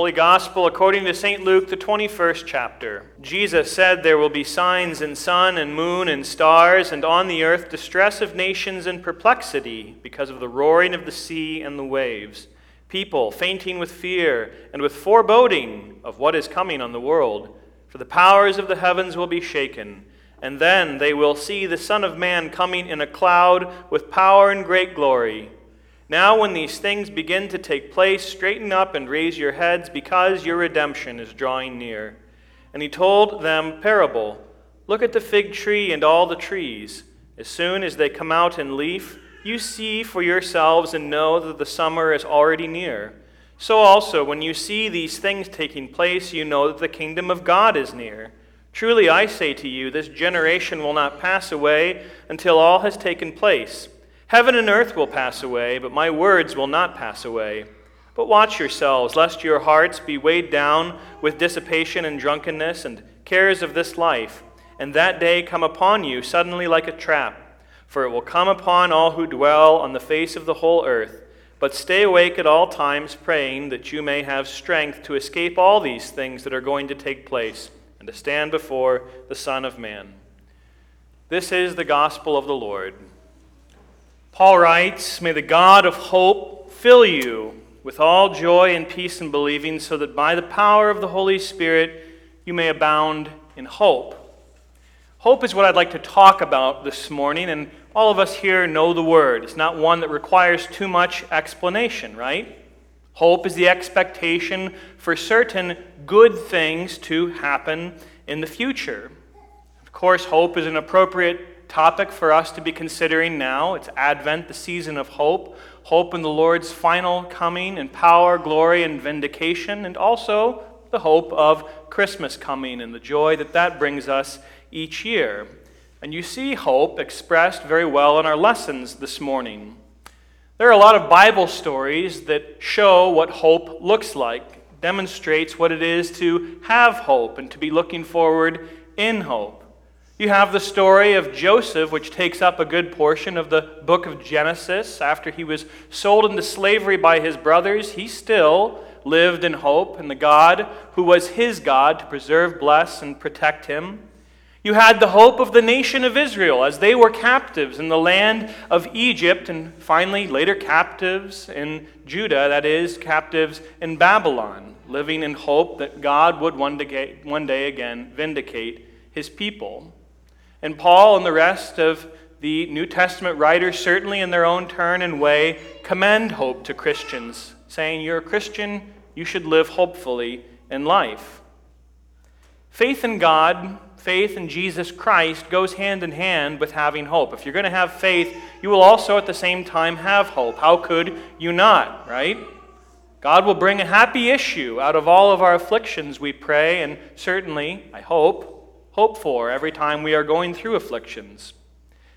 Holy Gospel according to St. Luke, the 21st chapter. Jesus said, There will be signs in sun and moon and stars, and on the earth distress of nations and perplexity because of the roaring of the sea and the waves. People fainting with fear and with foreboding of what is coming on the world. For the powers of the heavens will be shaken, and then they will see the Son of Man coming in a cloud with power and great glory. Now, when these things begin to take place, straighten up and raise your heads, because your redemption is drawing near. And he told them parable Look at the fig tree and all the trees. As soon as they come out in leaf, you see for yourselves and know that the summer is already near. So also, when you see these things taking place, you know that the kingdom of God is near. Truly, I say to you, this generation will not pass away until all has taken place. Heaven and earth will pass away, but my words will not pass away. But watch yourselves, lest your hearts be weighed down with dissipation and drunkenness and cares of this life, and that day come upon you suddenly like a trap. For it will come upon all who dwell on the face of the whole earth. But stay awake at all times, praying that you may have strength to escape all these things that are going to take place, and to stand before the Son of Man. This is the gospel of the Lord. Paul writes, May the God of hope fill you with all joy and peace in believing, so that by the power of the Holy Spirit you may abound in hope. Hope is what I'd like to talk about this morning, and all of us here know the word. It's not one that requires too much explanation, right? Hope is the expectation for certain good things to happen in the future. Of course, hope is an appropriate topic for us to be considering now. It's Advent, the season of hope. Hope in the Lord's final coming and power, glory, and vindication, and also the hope of Christmas coming and the joy that that brings us each year. And you see hope expressed very well in our lessons this morning. There are a lot of Bible stories that show what hope looks like, demonstrates what it is to have hope and to be looking forward in hope. You have the story of Joseph, which takes up a good portion of the book of Genesis. After he was sold into slavery by his brothers, he still lived in hope in the God who was his God to preserve, bless, and protect him. You had the hope of the nation of Israel as they were captives in the land of Egypt and finally later captives in Judah, that is, captives in Babylon, living in hope that God would one day, one day again vindicate his people. And Paul and the rest of the New Testament writers, certainly in their own turn and way, commend hope to Christians, saying, You're a Christian, you should live hopefully in life. Faith in God, faith in Jesus Christ goes hand in hand with having hope. If you're going to have faith, you will also at the same time have hope. How could you not, right? God will bring a happy issue out of all of our afflictions, we pray, and certainly, I hope, hope for every time we are going through afflictions.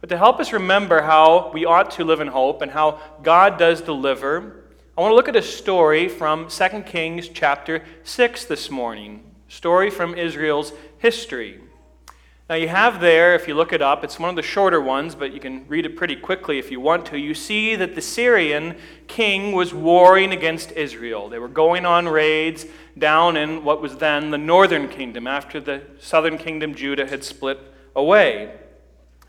But to help us remember how we ought to live in hope and how God does deliver, I want to look at a story from 2 Kings chapter 6 this morning. Story from Israel's history. Now, you have there, if you look it up, it's one of the shorter ones, but you can read it pretty quickly if you want to. You see that the Syrian king was warring against Israel. They were going on raids down in what was then the northern kingdom after the southern kingdom, Judah, had split away.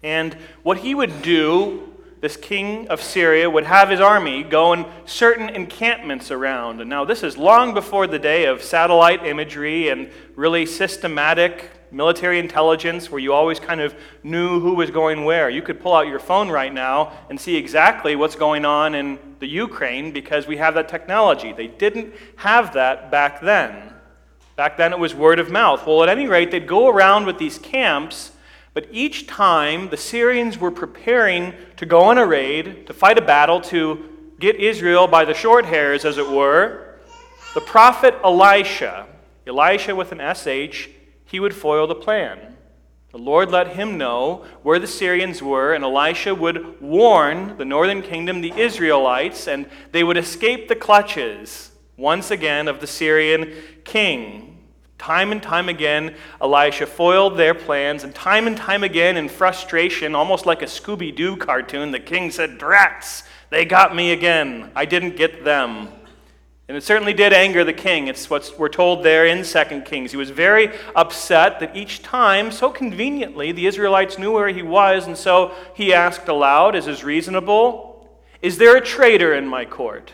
And what he would do, this king of Syria, would have his army go in certain encampments around. And now, this is long before the day of satellite imagery and really systematic military intelligence where you always kind of knew who was going where. You could pull out your phone right now and see exactly what's going on in the Ukraine because we have that technology. They didn't have that back then. Back then it was word of mouth. Well, at any rate, they'd go around with these camps, but each time the Syrians were preparing to go on a raid, to fight a battle, to get Israel by the short hairs, as it were, the prophet Elisha, Elisha with an SH, he would foil the plan. The Lord let him know where the Syrians were, and Elisha would warn the northern kingdom, the Israelites, and they would escape the clutches once again of the Syrian king. Time and time again, Elisha foiled their plans, and time and time again, in frustration, almost like a Scooby Doo cartoon, the king said, Drats, they got me again. I didn't get them. And it certainly did anger the king. It's what we're told there in 2 Kings. He was very upset that each time, so conveniently, the Israelites knew where he was, and so he asked aloud, as is reasonable, Is there a traitor in my court?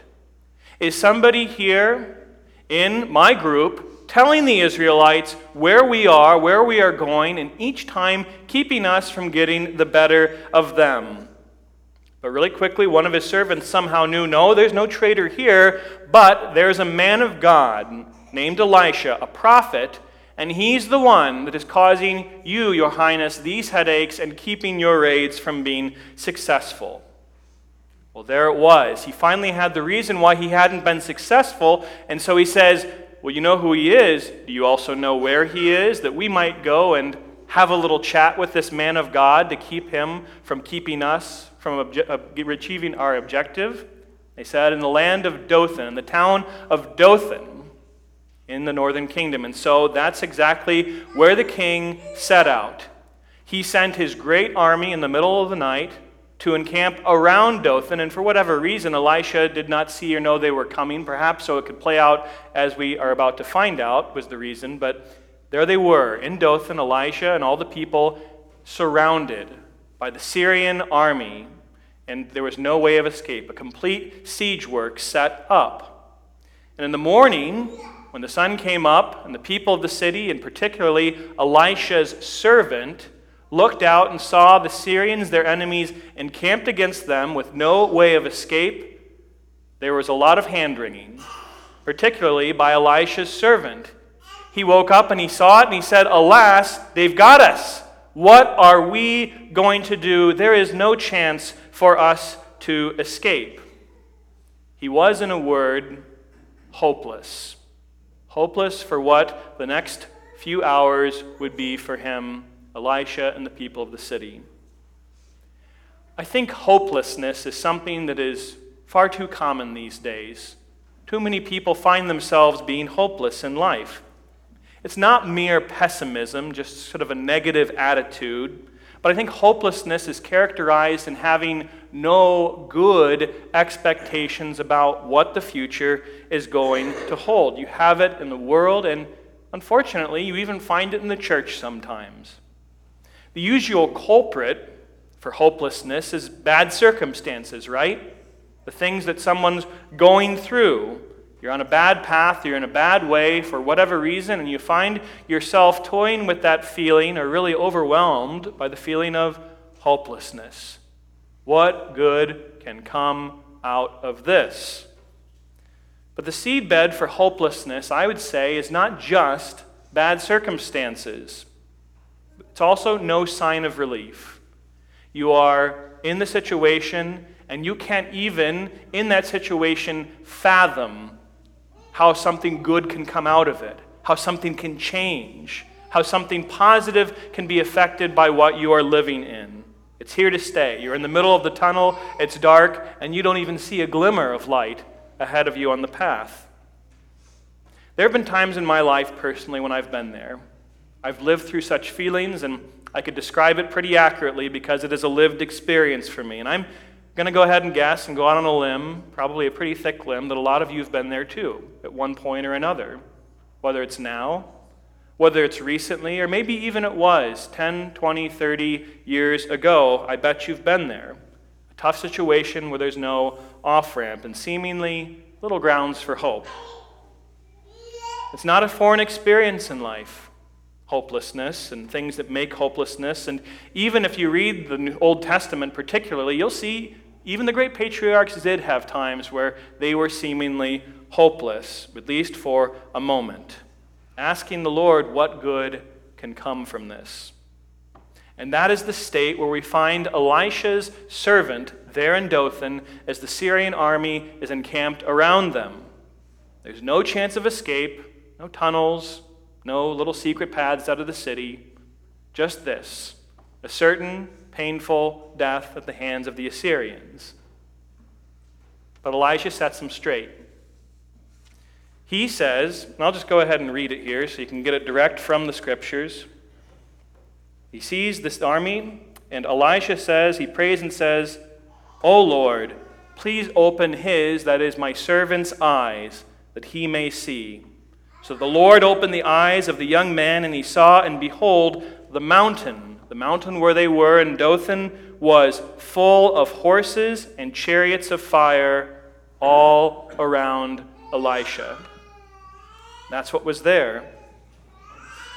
Is somebody here in my group telling the Israelites where we are, where we are going, and each time keeping us from getting the better of them? But really quickly, one of his servants somehow knew no, there's no traitor here, but there's a man of God named Elisha, a prophet, and he's the one that is causing you, your highness, these headaches and keeping your raids from being successful. Well, there it was. He finally had the reason why he hadn't been successful, and so he says, Well, you know who he is. Do you also know where he is? That we might go and have a little chat with this man of God to keep him from keeping us from obje- uh, achieving our objective. They said, in the land of Dothan, in the town of Dothan in the northern kingdom. And so that's exactly where the king set out. He sent his great army in the middle of the night to encamp around Dothan, and for whatever reason, Elisha did not see or know they were coming, perhaps so it could play out as we are about to find out was the reason. But there they were in Dothan, Elisha and all the people surrounded by the Syrian army, and there was no way of escape. A complete siege work set up. And in the morning, when the sun came up, and the people of the city, and particularly Elisha's servant, looked out and saw the Syrians, their enemies, encamped against them with no way of escape, there was a lot of hand wringing, particularly by Elisha's servant he woke up and he saw it and he said, Alas, they've got us. What are we going to do? There is no chance for us to escape. He was, in a word, hopeless. Hopeless for what the next few hours would be for him, Elisha, and the people of the city. I think hopelessness is something that is far too common these days. Too many people find themselves being hopeless in life. It's not mere pessimism, just sort of a negative attitude. But I think hopelessness is characterized in having no good expectations about what the future is going to hold. You have it in the world, and unfortunately, you even find it in the church sometimes. The usual culprit for hopelessness is bad circumstances, right? The things that someone's going through. You're on a bad path, you're in a bad way for whatever reason, and you find yourself toying with that feeling or really overwhelmed by the feeling of hopelessness. What good can come out of this? But the seedbed for hopelessness, I would say, is not just bad circumstances. It's also no sign of relief. You are in the situation, and you can't even, in that situation, fathom how something good can come out of it, how something can change, how something positive can be affected by what you are living in. It's here to stay. You're in the middle of the tunnel, it's dark, and you don't even see a glimmer of light ahead of you on the path. There have been times in my life personally when I've been there. I've lived through such feelings, and I could describe it pretty accurately because it is a lived experience for me. And I'm going to go ahead and guess and go out on a limb, probably a pretty thick limb, that a lot of you have been there too at one point or another. Whether it's now, whether it's recently, or maybe even it was 10, 20, 30 years ago, I bet you've been there. A tough situation where there's no off ramp and seemingly little grounds for hope. It's not a foreign experience in life hopelessness and things that make hopelessness. And even if you read the Old Testament particularly, you'll see even the great patriarchs did have times where they were seemingly hopeless, at least for a moment, asking the Lord what good can come from this. And that is the state where we find Elisha's servant there in Dothan as the Syrian army is encamped around them. There's no chance of escape, no tunnels, no little secret paths out of the city, just this a certain painful death at the hands of the Assyrians. But Elijah sets them straight. He says, and I'll just go ahead and read it here so you can get it direct from the scriptures. He sees this army, and Elisha says, he prays and says, O Lord, please open his, that is, my servant's eyes, that he may see. So the Lord opened the eyes of the young man, and he saw, and behold, the mountain, the mountain where they were in Dothan, was full of horses and chariots of fire all around Elisha. That's what was there.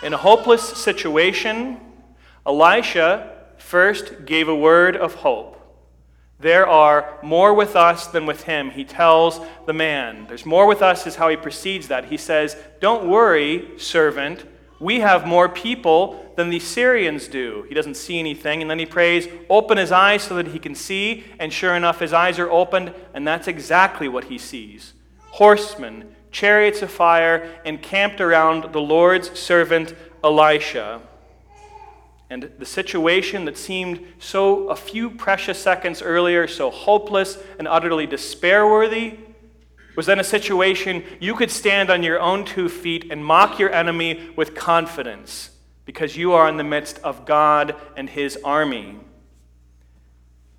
In a hopeless situation, Elisha first gave a word of hope. There are more with us than with him, he tells the man. There's more with us, is how he precedes that. He says, Don't worry, servant. We have more people than the Syrians do. He doesn't see anything. And then he prays, Open his eyes so that he can see. And sure enough, his eyes are opened, and that's exactly what he sees horsemen, chariots of fire, encamped around the Lord's servant Elisha. And the situation that seemed so a few precious seconds earlier so hopeless and utterly despair worthy was in a situation you could stand on your own two feet and mock your enemy with confidence because you are in the midst of God and his army.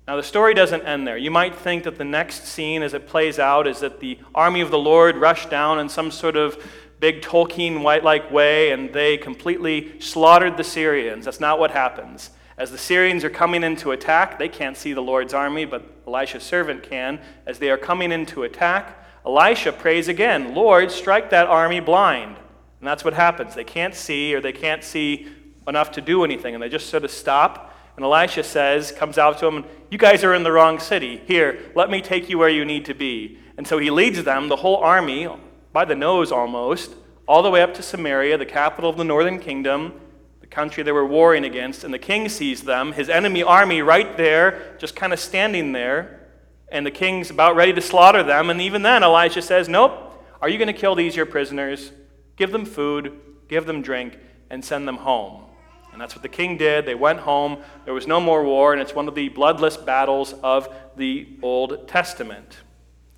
Now, the story doesn't end there. You might think that the next scene as it plays out is that the army of the Lord rushed down in some sort of big Tolkien white like way and they completely slaughtered the Syrians. That's not what happens. As the Syrians are coming in to attack, they can't see the Lord's army, but Elisha's servant can. As they are coming in to attack, Elisha prays again, Lord, strike that army blind. And that's what happens. They can't see, or they can't see enough to do anything, and they just sort of stop. And Elisha says, comes out to them, You guys are in the wrong city. Here, let me take you where you need to be. And so he leads them, the whole army, by the nose almost, all the way up to Samaria, the capital of the northern kingdom, the country they were warring against. And the king sees them, his enemy army right there, just kind of standing there. And the king's about ready to slaughter them. And even then, Elijah says, Nope, are you going to kill these your prisoners? Give them food, give them drink, and send them home. And that's what the king did. They went home. There was no more war, and it's one of the bloodless battles of the Old Testament.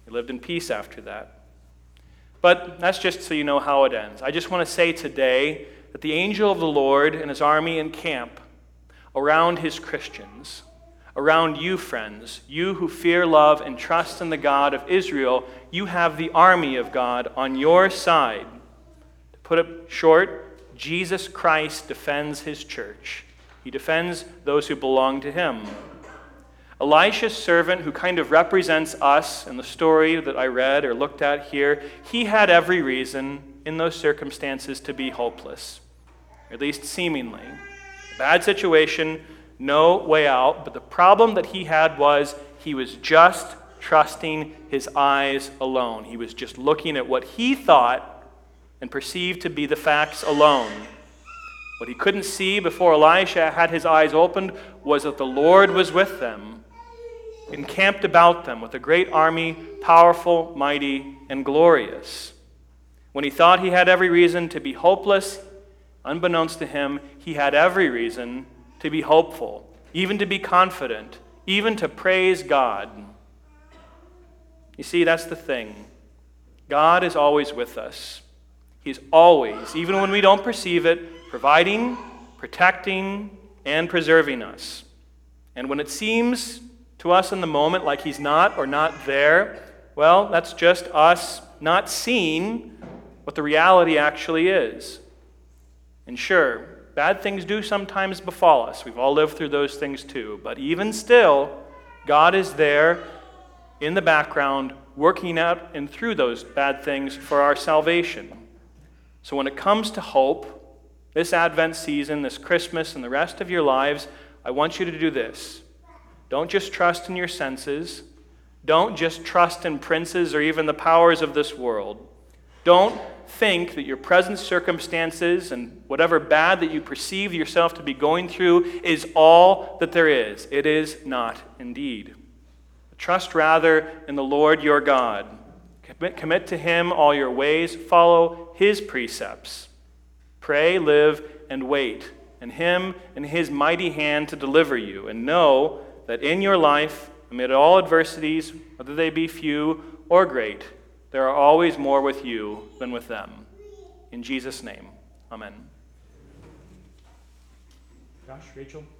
He lived in peace after that. But that's just so you know how it ends. I just want to say today that the angel of the Lord and his army encamp around his Christians, around you, friends, you who fear, love, and trust in the God of Israel. You have the army of God on your side. To put it short, Jesus Christ defends his church, he defends those who belong to him. Elisha's servant, who kind of represents us in the story that I read or looked at here, he had every reason in those circumstances to be hopeless, at least seemingly. A Bad situation, no way out. But the problem that he had was he was just trusting his eyes alone. He was just looking at what he thought and perceived to be the facts alone. What he couldn't see before Elisha had his eyes opened was that the Lord was with them encamped about them with a great army, powerful, mighty, and glorious. When he thought he had every reason to be hopeless, unbeknownst to him, he had every reason to be hopeful, even to be confident, even to praise God. You see, that's the thing. God is always with us. He's always, even when we don't perceive it, providing, protecting, and preserving us. And when it seems to us in the moment like he's not or not there, well, that's just us not seeing what the reality actually is. And sure, bad things do sometimes befall us. We've all lived through those things too. But even still, God is there in the background, working out and through those bad things for our salvation. So when it comes to hope, this Advent season, this Christmas, and the rest of your lives, I want you to do this. Don't just trust in your senses. Don't just trust in princes or even the powers of this world. Don't think that your present circumstances and whatever bad that you perceive yourself to be going through is all that there is. It is not indeed. Trust rather in the Lord your God. Commit, commit to him all your ways. Follow his precepts. Pray, live, and wait, and him and his mighty hand to deliver you. And know that in your life, amid all adversities, whether they be few or great, there are always more with you than with them. In Jesus' name, amen. Josh, Rachel.